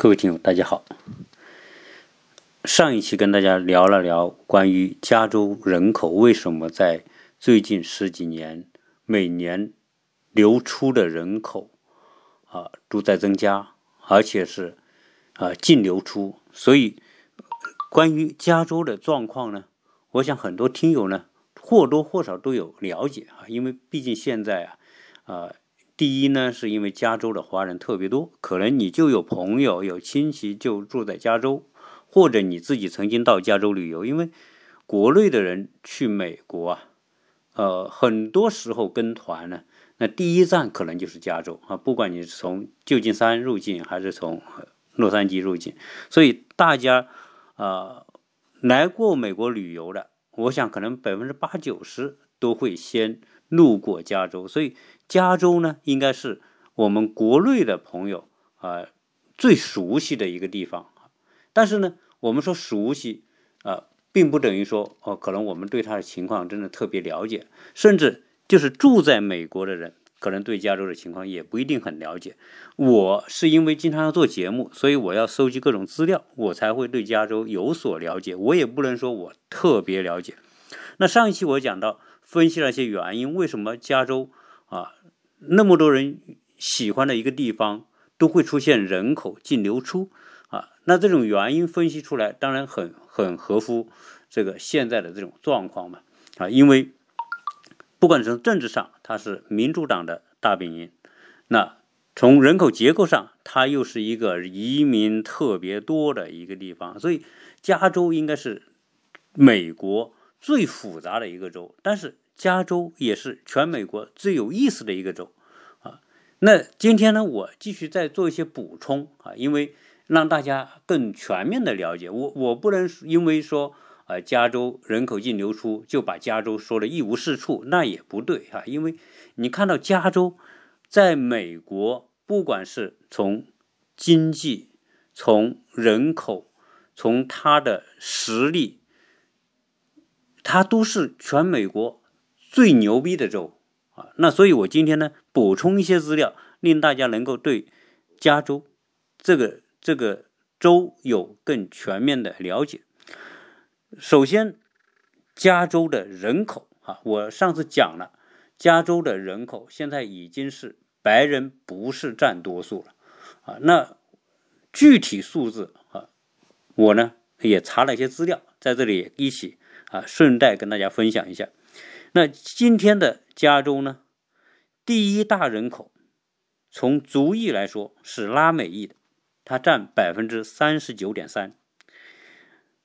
各位听友，大家好。上一期跟大家聊了聊关于加州人口为什么在最近十几年每年流出的人口啊都在增加，而且是啊净流出。所以关于加州的状况呢，我想很多听友呢或多或少都有了解啊，因为毕竟现在啊啊。第一呢，是因为加州的华人特别多，可能你就有朋友、有亲戚就住在加州，或者你自己曾经到加州旅游。因为国内的人去美国啊，呃，很多时候跟团呢，那第一站可能就是加州啊，不管你是从旧金山入境还是从洛杉矶入境，所以大家啊来过美国旅游的，我想可能百分之八九十都会先路过加州，所以。加州呢，应该是我们国内的朋友啊最熟悉的一个地方但是呢，我们说熟悉啊，并不等于说哦，可能我们对他的情况真的特别了解。甚至就是住在美国的人，可能对加州的情况也不一定很了解。我是因为经常要做节目，所以我要收集各种资料，我才会对加州有所了解。我也不能说我特别了解。那上一期我讲到分析了一些原因，为什么加州？啊，那么多人喜欢的一个地方，都会出现人口净流出啊。那这种原因分析出来，当然很很合乎这个现在的这种状况嘛啊。因为不管从政治上，它是民主党的大本营；那从人口结构上，它又是一个移民特别多的一个地方。所以，加州应该是美国最复杂的一个州，但是。加州也是全美国最有意思的一个州，啊，那今天呢，我继续再做一些补充啊，因为让大家更全面的了解我，我不能因为说啊，加州人口净流出就把加州说的一无是处，那也不对啊，因为你看到加州在美国，不管是从经济、从人口、从它的实力，它都是全美国。最牛逼的州啊，那所以我今天呢补充一些资料，令大家能够对加州这个这个州有更全面的了解。首先，加州的人口啊，我上次讲了，加州的人口现在已经是白人不是占多数了啊。那具体数字啊，我呢也查了一些资料，在这里一起啊顺带跟大家分享一下。那今天的加州呢，第一大人口，从族裔来说是拉美裔的，它占百分之三十九点三。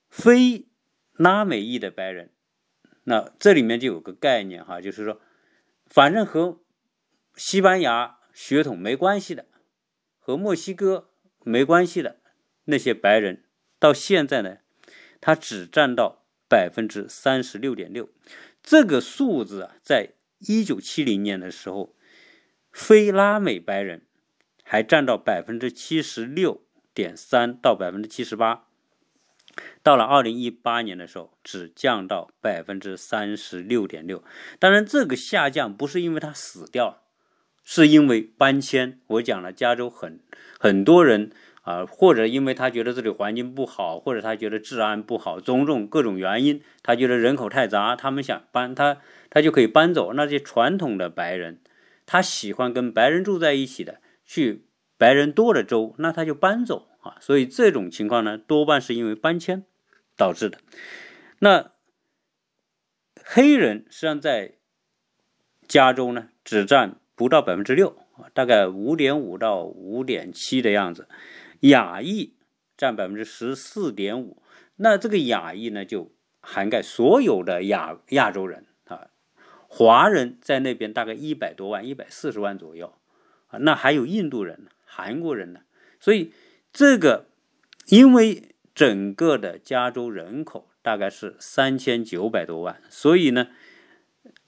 非拉美裔的白人，那这里面就有个概念哈，就是说，反正和西班牙血统没关系的，和墨西哥没关系的那些白人，到现在呢，他只占到百分之三十六点六。这个数字啊，在一九七零年的时候，非拉美白人还占到百分之七十六点三到百分之七十八，到了二零一八年的时候，只降到百分之三十六点六。当然，这个下降不是因为他死掉了，是因为搬迁。我讲了，加州很很多人。啊，或者因为他觉得这里环境不好，或者他觉得治安不好，种种各种原因，他觉得人口太杂，他们想搬他，他就可以搬走。那些传统的白人，他喜欢跟白人住在一起的，去白人多的州，那他就搬走啊。所以这种情况呢，多半是因为搬迁导致的。那黑人实际上在加州呢，只占不到百分之六，大概五点五到五点七的样子。亚裔占百分之十四点五，那这个亚裔呢，就涵盖所有的亚亚洲人啊，华人在那边大概一百多万，一百四十万左右啊，那还有印度人、韩国人呢，所以这个因为整个的加州人口大概是三千九百多万，所以呢，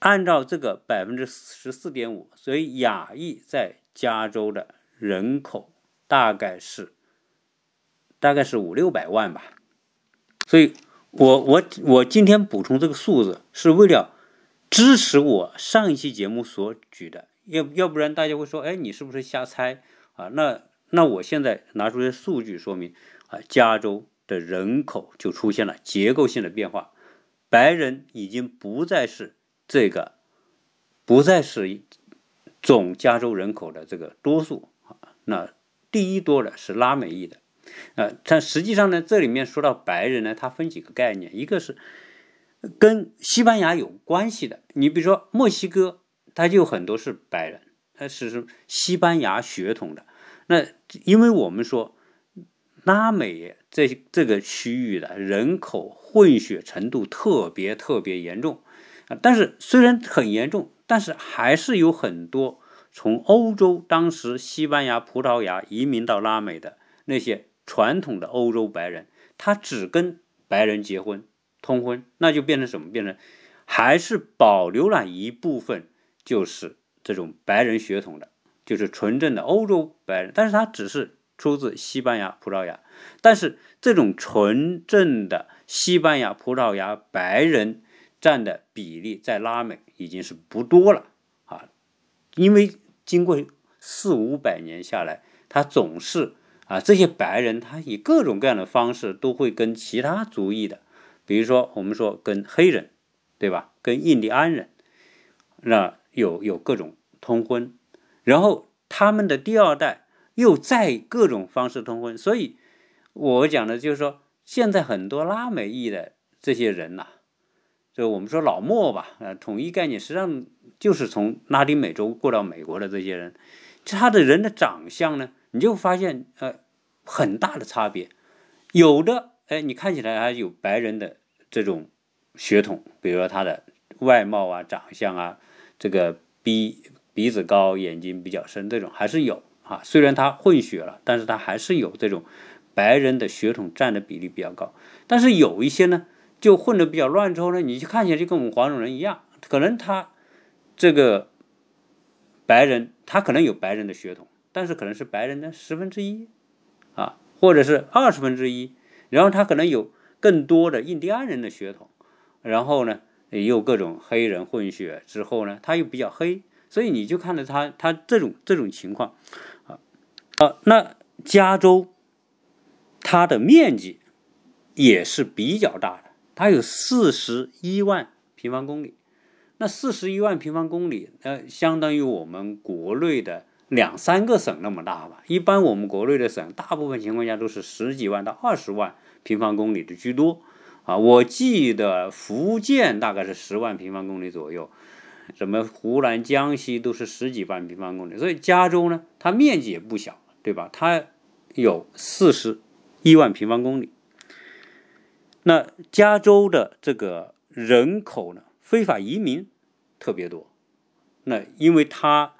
按照这个百分之十四点五，所以亚裔在加州的人口大概是。大概是五六百万吧，所以，我我我今天补充这个数字是为了支持我上一期节目所举的，要要不然大家会说，哎，你是不是瞎猜啊？那那我现在拿出些数据说明啊，加州的人口就出现了结构性的变化，白人已经不再是这个，不再是总加州人口的这个多数啊。那第一多的是拉美裔的，呃，但实际上呢，这里面说到白人呢，它分几个概念，一个是跟西班牙有关系的，你比如说墨西哥，它就很多是白人，它是西班牙血统的。那因为我们说拉美这这个区域的人口混血程度特别特别严重啊，但是虽然很严重，但是还是有很多从欧洲当时西班牙、葡萄牙移民到拉美的那些传统的欧洲白人，他只跟白人结婚通婚，那就变成什么？变成还是保留了一部分，就是这种白人血统的。就是纯正的欧洲白人，但是他只是出自西班牙、葡萄牙，但是这种纯正的西班牙、葡萄牙白人占的比例在拉美已经是不多了啊，因为经过四五百年下来，他总是啊这些白人他以各种各样的方式都会跟其他族裔的，比如说我们说跟黑人，对吧？跟印第安人，那有有各种通婚。然后他们的第二代又在各种方式通婚，所以我讲的就是说，现在很多拉美裔的这些人呐，就我们说老墨吧，呃，统一概念实际上就是从拉丁美洲过到美国的这些人，他的人的长相呢，你就发现呃很大的差别，有的哎，你看起来还有白人的这种血统，比如说他的外貌啊、长相啊，这个鼻。鼻子高，眼睛比较深，这种还是有啊。虽然他混血了，但是他还是有这种白人的血统占的比例比较高。但是有一些呢，就混的比较乱之后呢，你就看起来就跟我们黄种人一样，可能他这个白人，他可能有白人的血统，但是可能是白人的十分之一啊，或者是二十分之一，然后他可能有更多的印第安人的血统，然后呢，也有各种黑人混血之后呢，他又比较黑。所以你就看到他他这种这种情况，啊啊，那加州它的面积也是比较大的，它有四十一万平方公里，那四十一万平方公里，呃，相当于我们国内的两三个省那么大吧。一般我们国内的省，大部分情况下都是十几万到二十万平方公里的居多，啊，我记得福建大概是十万平方公里左右。什么湖南、江西都是十几万平方公里，所以加州呢，它面积也不小，对吧？它有四十一万平方公里。那加州的这个人口呢，非法移民特别多。那因为它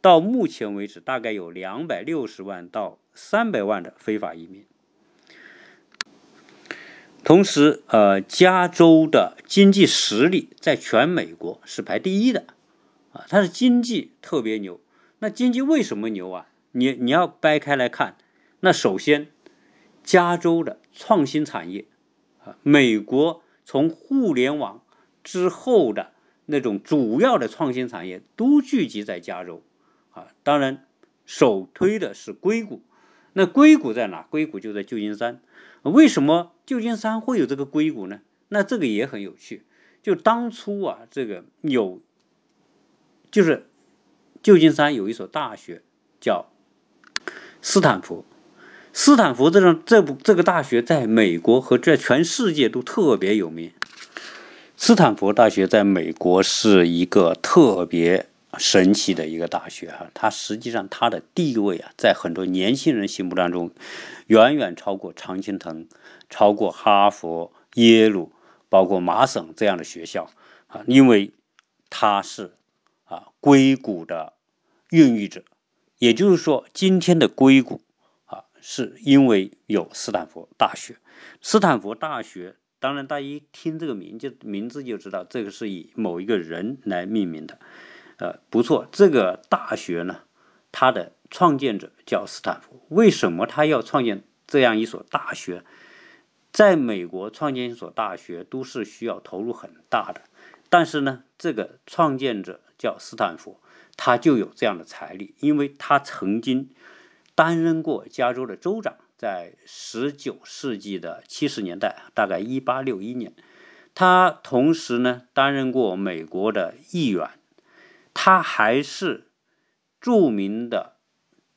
到目前为止大概有两百六十万到三百万的非法移民。同时，呃，加州的经济实力在全美国是排第一的，啊，它的经济特别牛。那经济为什么牛啊？你你要掰开来看，那首先，加州的创新产业，啊，美国从互联网之后的那种主要的创新产业都聚集在加州，啊，当然首推的是硅谷。那硅谷在哪？硅谷就在旧金山。为什么旧金山会有这个硅谷呢？那这个也很有趣。就当初啊，这个有，就是旧金山有一所大学叫斯坦福。斯坦福这种这部这个大学在美国和在全世界都特别有名。斯坦福大学在美国是一个特别。神奇的一个大学哈，它实际上它的地位啊，在很多年轻人心目当中，远远超过常青藤，超过哈佛、耶鲁，包括麻省这样的学校啊，因为它是啊硅谷的孕育者，也就是说，今天的硅谷啊，是因为有斯坦福大学。斯坦福大学，当然大家一听这个名字名字就知道，这个是以某一个人来命名的。呃，不错，这个大学呢，它的创建者叫斯坦福。为什么他要创建这样一所大学？在美国创建一所大学都是需要投入很大的，但是呢，这个创建者叫斯坦福，他就有这样的财力，因为他曾经担任过加州的州长，在十九世纪的七十年代，大概一八六一年，他同时呢担任过美国的议员，他还是著名的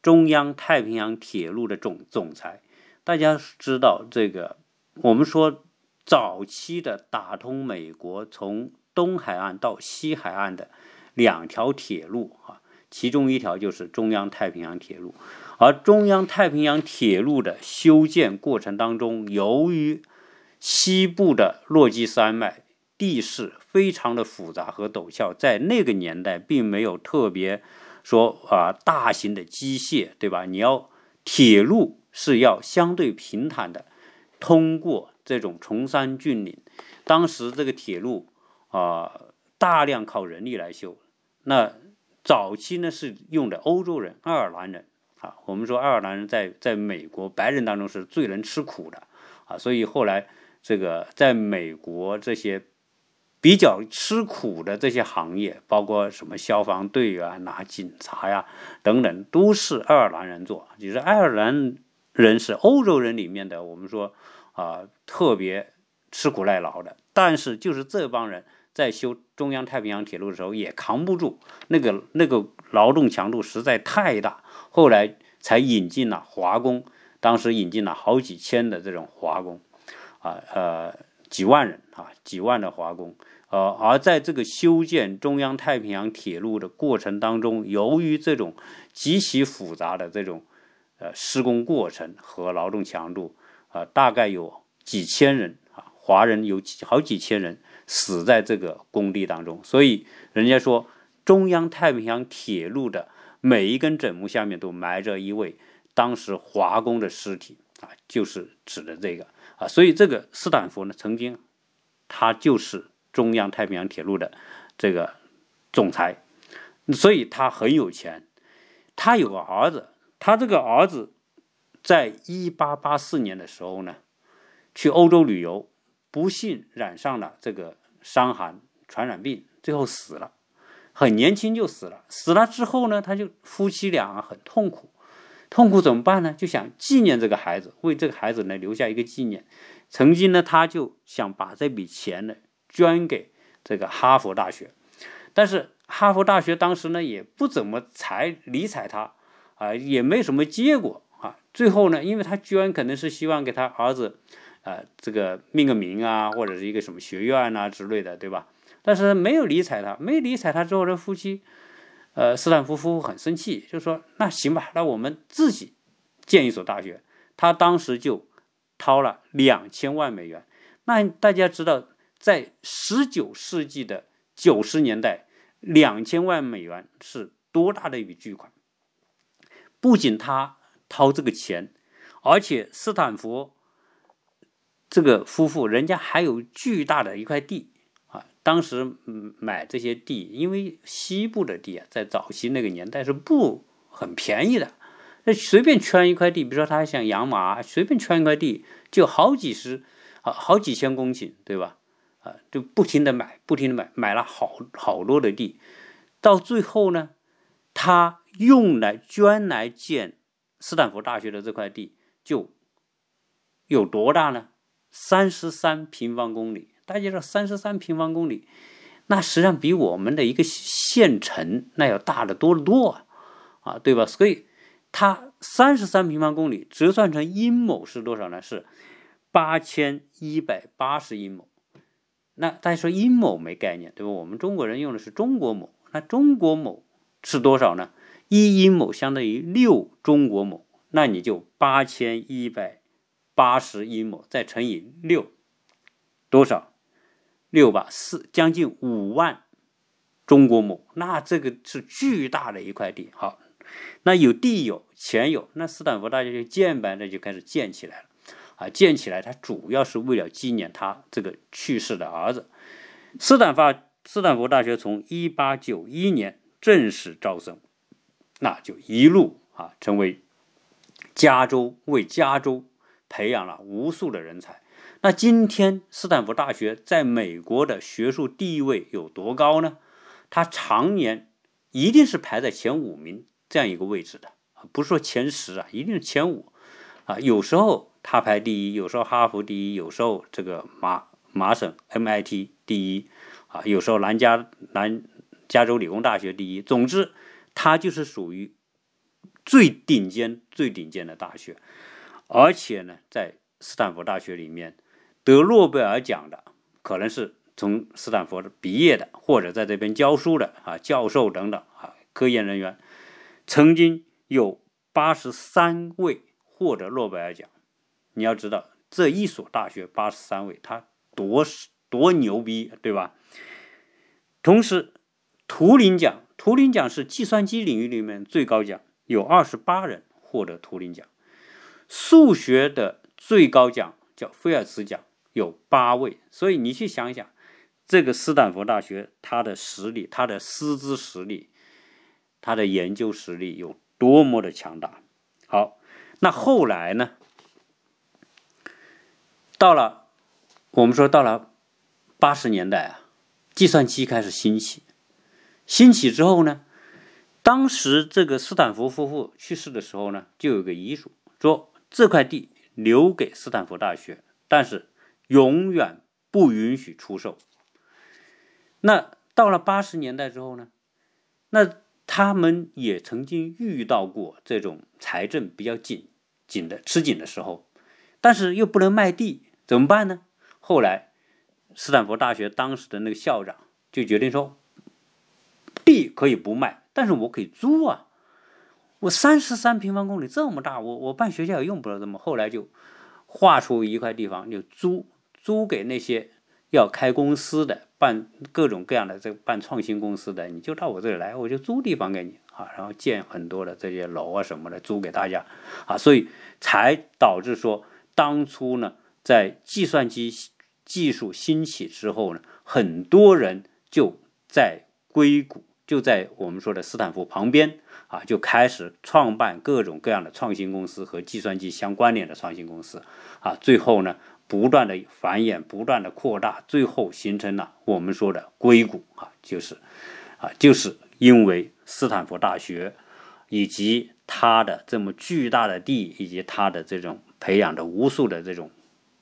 中央太平洋铁路的总总裁。大家知道这个，我们说早期的打通美国从东海岸到西海岸的两条铁路啊，其中一条就是中央太平洋铁路。而中央太平洋铁路的修建过程当中，由于西部的落基山脉地势非常的复杂和陡峭，在那个年代并没有特别说啊大型的机械，对吧？你要铁路是要相对平坦的，通过这种崇山峻岭。当时这个铁路啊大量靠人力来修，那早期呢是用的欧洲人、爱尔兰人。啊，我们说爱尔兰人在在美国白人当中是最能吃苦的啊，所以后来这个在美国这些比较吃苦的这些行业，包括什么消防队员呐、警察呀等等，都是爱尔兰人做。就是爱尔兰人是欧洲人里面的，我们说啊特别吃苦耐劳的。但是就是这帮人在修中央太平洋铁路的时候也扛不住那个那个劳动强度实在太大。后来才引进了华工，当时引进了好几千的这种华工，啊呃几万人啊几万的华工，呃而在这个修建中央太平洋铁路的过程当中，由于这种极其复杂的这种呃施工过程和劳动强度，啊大概有几千人啊华人有几好几千人死在这个工地当中，所以人家说中央太平洋铁路的。每一根枕木下面都埋着一位当时华工的尸体啊，就是指的这个啊，所以这个斯坦福呢，曾经他就是中央太平洋铁路的这个总裁，所以他很有钱。他有个儿子，他这个儿子在一八八四年的时候呢，去欧洲旅游，不幸染上了这个伤寒传染病，最后死了。很年轻就死了，死了之后呢，他就夫妻俩很痛苦，痛苦怎么办呢？就想纪念这个孩子，为这个孩子呢留下一个纪念。曾经呢，他就想把这笔钱呢捐给这个哈佛大学，但是哈佛大学当时呢也不怎么睬理睬他啊，也没什么结果啊。最后呢，因为他捐可能是希望给他儿子啊这个命个名啊，或者是一个什么学院啊之类的，对吧？但是没有理睬他，没理睬他之后，这夫妻，呃，斯坦福夫妇很生气，就说：“那行吧，那我们自己建一所大学。”他当时就掏了两千万美元。那大家知道，在十九世纪的九十年代，两千万美元是多大的一笔巨款？不仅他掏这个钱，而且斯坦福这个夫妇人家还有巨大的一块地。当时买这些地，因为西部的地啊，在早期那个年代是不很便宜的。那随便圈一块地，比如说他想养马，随便圈一块地就好几十啊，好几千公顷，对吧？啊，就不停的买，不停的买，买了好好多的地。到最后呢，他用来捐来建斯坦福大学的这块地，就有多大呢？三十三平方公里。大家知道，三十三平方公里，那实际上比我们的一个县城那要大得多得多啊，啊，对吧？所以它三十三平方公里折算成英亩是多少呢？是八千一百八十英亩。那大家说英亩没概念，对吧？我们中国人用的是中国亩，那中国亩是多少呢？一英亩相当于六中国亩，那你就八千一百八十英亩再乘以六，多少？六吧，四将近五万中国亩，那这个是巨大的一块地。好，那有地有钱有，那斯坦福大学就建呗，那就开始建起来了。啊，建起来，它主要是为了纪念他这个去世的儿子。斯坦福斯坦福大学从一八九一年正式招生，那就一路啊成为加州为加州培养了无数的人才。那今天斯坦福大学在美国的学术地位有多高呢？它常年一定是排在前五名这样一个位置的不是说前十啊，一定是前五啊。有时候他排第一，有时候哈佛第一，有时候这个麻麻省 MIT 第一啊，有时候南加南加州理工大学第一。总之，它就是属于最顶尖、最顶尖的大学。而且呢，在斯坦福大学里面得诺贝尔奖的，可能是从斯坦福毕业的，或者在这边教书的啊，教授等等啊，科研人员，曾经有八十三位获得诺贝尔奖。你要知道，这一所大学八十三位，他多是多牛逼，对吧？同时，图灵奖，图灵奖是计算机领域里面最高奖，有二十八人获得图灵奖。数学的最高奖叫菲尔兹奖，有八位。所以你去想一想，这个斯坦福大学它的实力、它的师资实力、它的研究实力有多么的强大。好，那后来呢？到了我们说到了八十年代啊，计算机开始兴起。兴起之后呢，当时这个斯坦福夫妇去世的时候呢，就有个遗嘱说。这块地留给斯坦福大学，但是永远不允许出售。那到了八十年代之后呢？那他们也曾经遇到过这种财政比较紧紧的吃紧的时候，但是又不能卖地，怎么办呢？后来斯坦福大学当时的那个校长就决定说，地可以不卖，但是我可以租啊。我三十三平方公里这么大，我我办学校也用不了这么。后来就划出一块地方，就租租给那些要开公司的、办各种各样的这个办创新公司的，你就到我这里来，我就租地方给你啊，然后建很多的这些楼啊什么的租给大家啊，所以才导致说当初呢，在计算机技术兴起之后呢，很多人就在硅谷，就在我们说的斯坦福旁边。啊，就开始创办各种各样的创新公司和计算机相关联的创新公司，啊，最后呢，不断的繁衍，不断的扩大，最后形成了我们说的硅谷，啊，就是，啊，就是因为斯坦福大学以及它的这么巨大的地，以及它的这种培养的无数的这种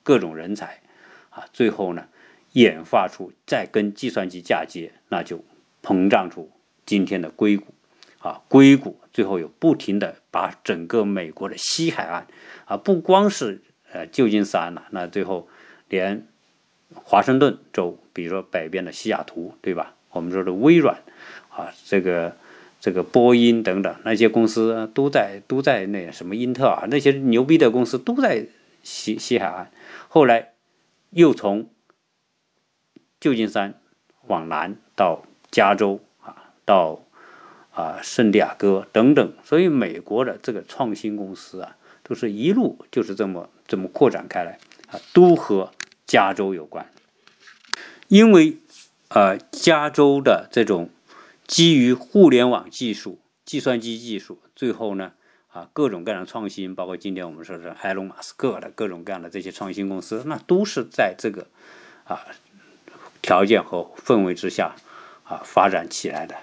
各种人才，啊，最后呢，演化出再跟计算机嫁接，那就膨胀出今天的硅谷。啊，硅谷最后有不停的把整个美国的西海岸，啊，不光是呃旧金山了，那最后连华盛顿州，比如说北边的西雅图，对吧？我们说的微软，啊，这个这个波音等等那些公司都在都在那什么英特尔那些牛逼的公司都在西西海岸，后来又从旧金山往南到加州啊，到。啊，圣地亚哥等等，所以美国的这个创新公司啊，都是一路就是这么这么扩展开来啊，都和加州有关。因为呃，加州的这种基于互联网技术、计算机技术，最后呢啊，各种各样的创新，包括今天我们说是埃隆·马斯克的各种各样的这些创新公司，那都是在这个啊条件和氛围之下啊发展起来的。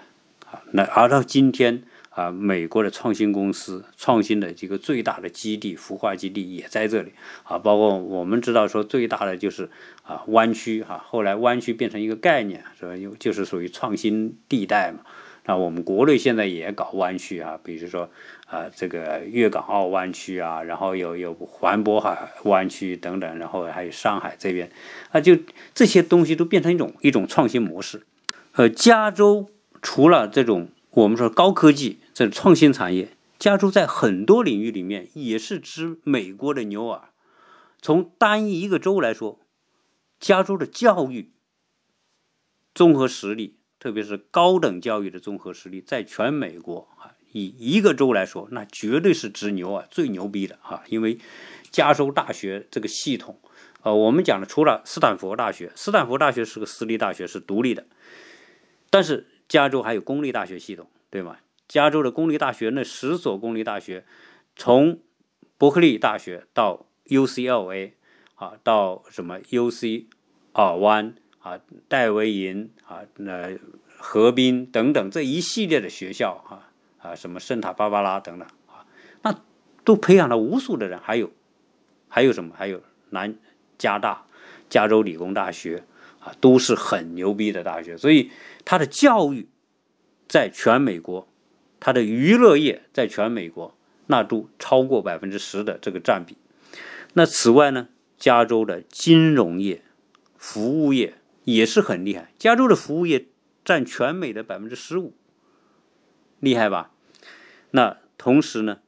啊，那而到今天啊，美国的创新公司创新的这个最大的基地孵化基地也在这里啊。包括我们知道说最大的就是啊湾区哈，后来湾区变成一个概念是吧？又就是属于创新地带嘛。那我们国内现在也搞湾区啊，比如说啊这个粤港澳湾区啊，然后有有环渤海湾区等等，然后还有上海这边啊，就这些东西都变成一种一种创新模式。呃，加州。除了这种我们说高科技这创新产业，加州在很多领域里面也是指美国的牛耳。从单一一个州来说，加州的教育综合实力，特别是高等教育的综合实力，在全美国啊，以一个州来说，那绝对是直牛耳，最牛逼的啊！因为加州大学这个系统，呃，我们讲的除了斯坦福大学，斯坦福大学是个私立大学，是独立的，但是。加州还有公立大学系统，对吗？加州的公立大学那十所公立大学，从伯克利大学到 UCLA 啊，到什么 UC 尔湾啊、戴维营啊、那河滨等等这一系列的学校啊啊，什么圣塔芭芭拉等等啊，那都培养了无数的人，还有还有什么？还有南加大、加州理工大学啊，都是很牛逼的大学。所以它的教育在全美国，它的娱乐业在全美国那都超过百分之十的这个占比。那此外呢，加州的金融业、服务业也是很厉害。加州的服务业占全美的百分之十五，厉害吧？那同时呢，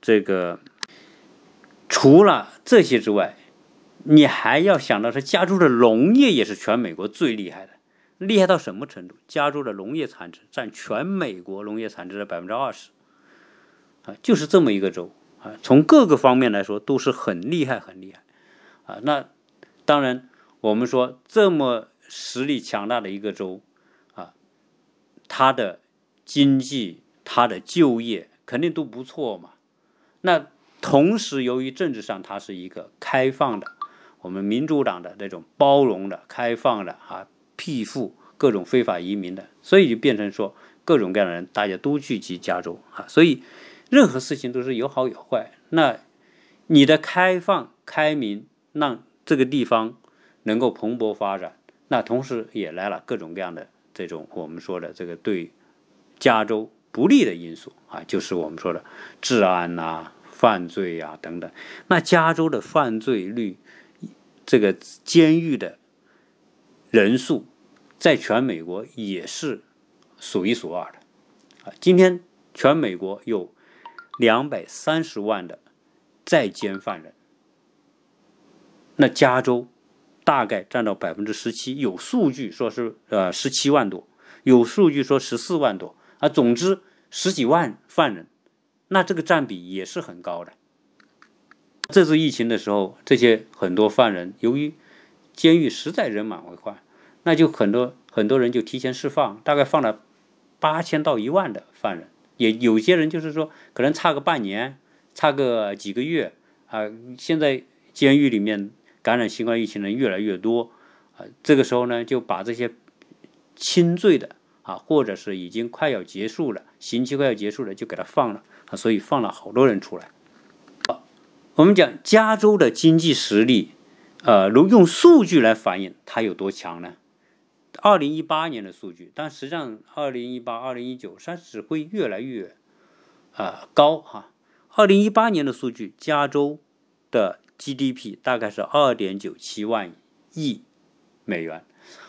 这个除了这些之外，你还要想到是加州的农业也是全美国最厉害的，厉害到什么程度？加州的农业产值占全美国农业产值的百分之二十，啊，就是这么一个州啊，从各个方面来说都是很厉害很厉害，啊，那当然我们说这么实力强大的一个州，啊，它的经济。它的就业肯定都不错嘛。那同时，由于政治上它是一个开放的，我们民主党的那种包容的、开放的啊，庇护各种非法移民的，所以就变成说各种各样的人大家都聚集加州啊。所以任何事情都是有好有坏。那你的开放、开明，让这个地方能够蓬勃发展，那同时也来了各种各样的这种我们说的这个对加州。不利的因素啊，就是我们说的治安呐、犯罪呀等等。那加州的犯罪率，这个监狱的人数，在全美国也是数一数二的啊。今天全美国有两百三十万的在监犯人，那加州大概占到百分之十七，有数据说是呃十七万多，有数据说十四万多。啊，总之十几万犯人，那这个占比也是很高的。这次疫情的时候，这些很多犯人由于监狱实在人满为患，那就很多很多人就提前释放，大概放了八千到一万的犯人。也有些人就是说，可能差个半年，差个几个月啊。现在监狱里面感染新冠疫情的人越来越多啊，这个时候呢，就把这些轻罪的。啊，或者是已经快要结束了，刑期快要结束了，就给他放了啊，所以放了好多人出来。我们讲加州的经济实力，呃，如用数据来反映它有多强呢？二零一八年的数据，但实际上二零一八、二零一九它只会越来越呃高哈。二零一八年的数据，加州的 GDP 大概是二点九七万亿美元，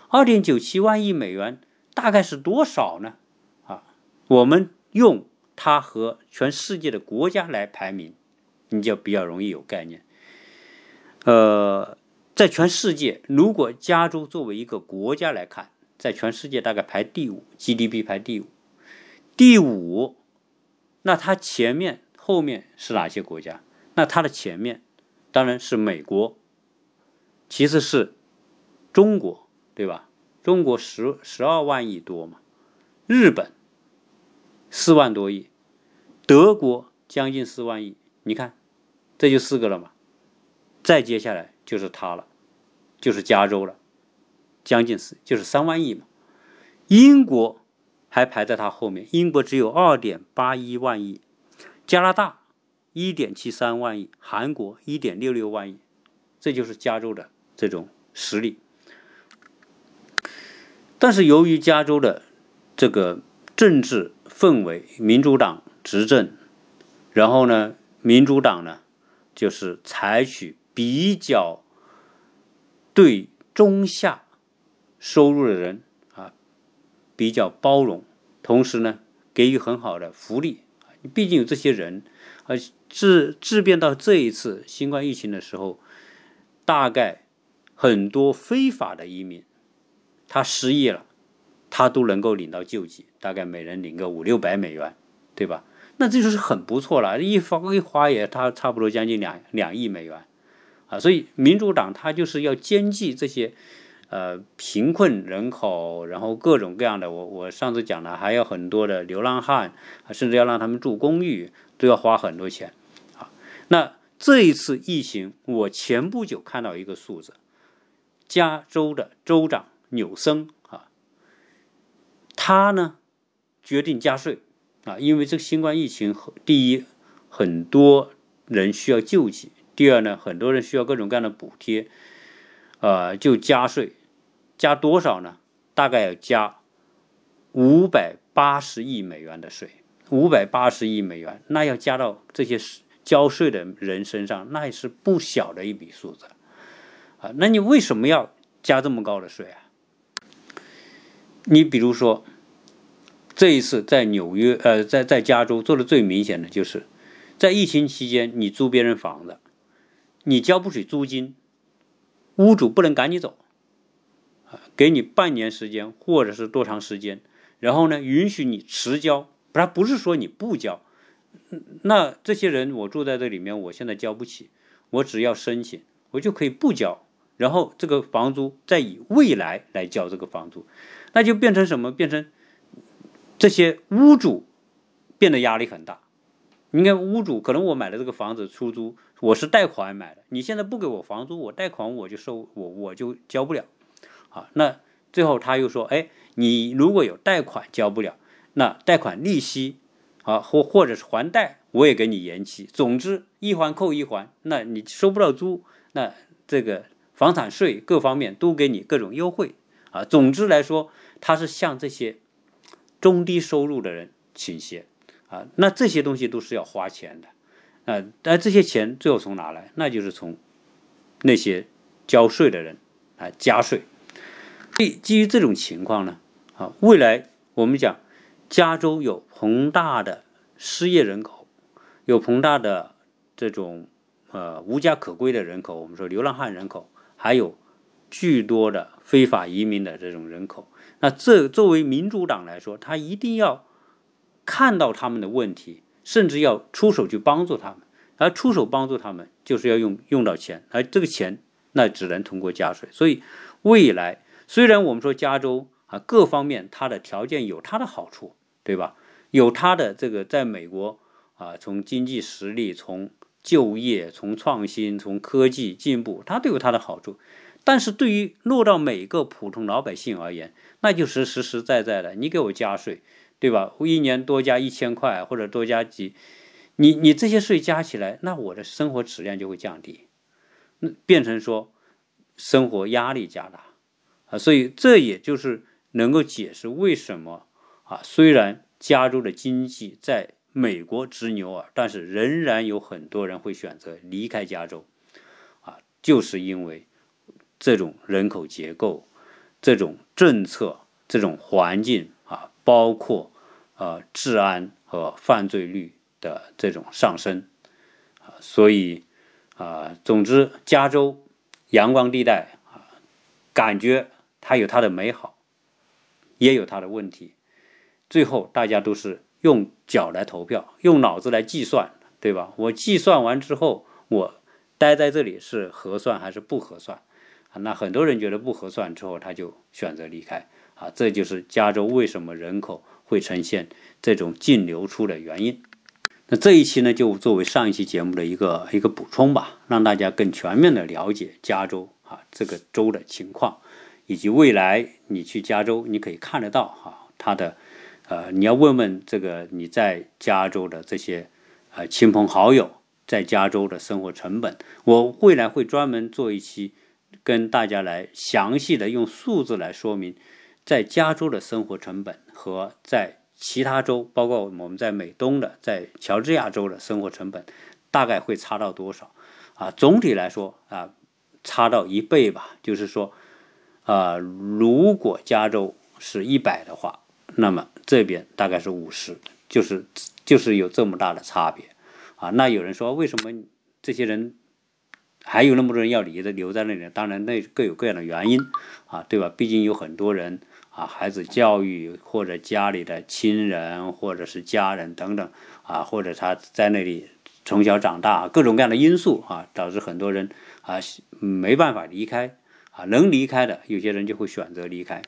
二点九七万亿美元。大概是多少呢？啊，我们用它和全世界的国家来排名，你就比较容易有概念。呃，在全世界，如果加州作为一个国家来看，在全世界大概排第五，GDP 排第五。第五，那它前面后面是哪些国家？那它的前面当然是美国，其次是中国，对吧？中国十十二万亿多嘛，日本四万多亿，德国将近四万亿，你看，这就四个了嘛。再接下来就是它了，就是加州了，将近是就是三万亿嘛。英国还排在它后面，英国只有二点八一万亿，加拿大一点七三万亿，韩国一点六六万亿，这就是加州的这种实力。但是由于加州的这个政治氛围，民主党执政，然后呢，民主党呢就是采取比较对中下收入的人啊比较包容，同时呢给予很好的福利。毕竟有这些人，而质质变到这一次新冠疫情的时候，大概很多非法的移民。他失业了，他都能够领到救济，大概每人领个五六百美元，对吧？那这就是很不错了，一花一花也差差不多将近两两亿美元，啊，所以民主党他就是要兼济这些呃贫困人口，然后各种各样的，我我上次讲了，还有很多的流浪汉，甚至要让他们住公寓，都要花很多钱，啊，那这一次疫情，我前不久看到一个数字，加州的州长。纽森啊，他呢决定加税啊，因为这个新冠疫情，第一，很多人需要救济，第二呢，很多人需要各种各样的补贴，呃，就加税，加多少呢？大概要加五百八十亿美元的税，五百八十亿美元，那要加到这些交税的人身上，那也是不小的一笔数字啊。那你为什么要加这么高的税啊？你比如说，这一次在纽约，呃，在在加州做的最明显的就是，在疫情期间，你租别人房子，你交不起租金，屋主不能赶你走。给你半年时间，或者是多长时间，然后呢，允许你迟交，不，不是说你不交。那这些人，我住在这里面，我现在交不起，我只要申请，我就可以不交，然后这个房租再以未来来交这个房租，那就变成什么？变成这些屋主变得压力很大。你看，屋主可能我买的这个房子出租，我是贷款买的，你现在不给我房租，我贷款我就收，我我就交不了。啊，那最后他又说，哎，你如果有贷款交不了，那贷款利息啊，或或者是还贷，我也给你延期。总之一环扣一环，那你收不到租，那这个房产税各方面都给你各种优惠啊。总之来说，他是向这些中低收入的人倾斜啊。那这些东西都是要花钱的啊，但这些钱最后从哪来？那就是从那些交税的人啊加税。基基于这种情况呢，啊，未来我们讲，加州有庞大的失业人口，有庞大的这种呃无家可归的人口，我们说流浪汉人口，还有巨多的非法移民的这种人口。那这作为民主党来说，他一定要看到他们的问题，甚至要出手去帮助他们。而出手帮助他们，就是要用用到钱，而这个钱那只能通过加税。所以未来。虽然我们说加州啊各方面它的条件有它的好处，对吧？有它的这个在美国啊，从经济实力、从就业、从创新、从科技进步，它都有它的好处。但是对于落到每个普通老百姓而言，那就是实实在在的，你给我加税，对吧？我一年多加一千块或者多加几，你你这些税加起来，那我的生活质量就会降低，那变成说生活压力加大。啊，所以这也就是能够解释为什么啊，虽然加州的经济在美国直牛耳，但是仍然有很多人会选择离开加州，啊，就是因为这种人口结构、这种政策、这种环境啊，包括呃治安和犯罪率的这种上升啊，所以啊，总之，加州阳光地带啊，感觉。它有它的美好，也有它的问题。最后，大家都是用脚来投票，用脑子来计算，对吧？我计算完之后，我待在这里是合算还是不合算？啊，那很多人觉得不合算之后，他就选择离开。啊，这就是加州为什么人口会呈现这种净流出的原因。那这一期呢，就作为上一期节目的一个一个补充吧，让大家更全面的了解加州啊这个州的情况。以及未来你去加州，你可以看得到哈，他的，呃，你要问问这个你在加州的这些，呃，亲朋好友在加州的生活成本，我未来会专门做一期，跟大家来详细的用数字来说明，在加州的生活成本和在其他州，包括我们在美东的，在乔治亚州的生活成本，大概会差到多少？啊，总体来说啊，差到一倍吧，就是说。啊，如果加州是一百的话，那么这边大概是五十，就是就是有这么大的差别啊。那有人说，为什么这些人还有那么多人要离的留在那里？当然，那各有各样的原因啊，对吧？毕竟有很多人啊，孩子教育或者家里的亲人或者是家人等等啊，或者他在那里从小长大，各种各样的因素啊，导致很多人啊没办法离开。啊，能离开的，有些人就会选择离开。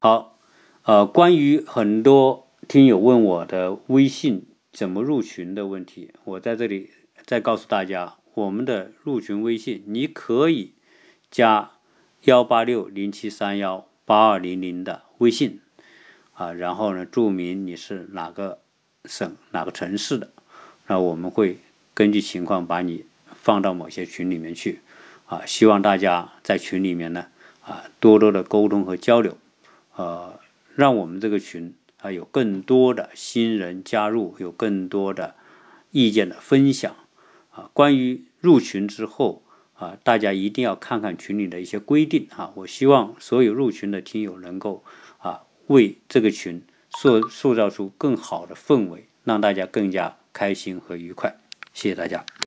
好，呃，关于很多听友问我的微信怎么入群的问题，我在这里再告诉大家，我们的入群微信，你可以加幺八六零七三幺八二零零的微信，啊，然后呢，注明你是哪个省哪个城市的，那我们会。根据情况把你放到某些群里面去，啊，希望大家在群里面呢，啊，多多的沟通和交流，呃，让我们这个群啊有更多的新人加入，有更多的意见的分享，啊，关于入群之后啊，大家一定要看看群里的一些规定啊，我希望所有入群的听友能够啊为这个群塑塑造出更好的氛围，让大家更加开心和愉快。谢谢大家。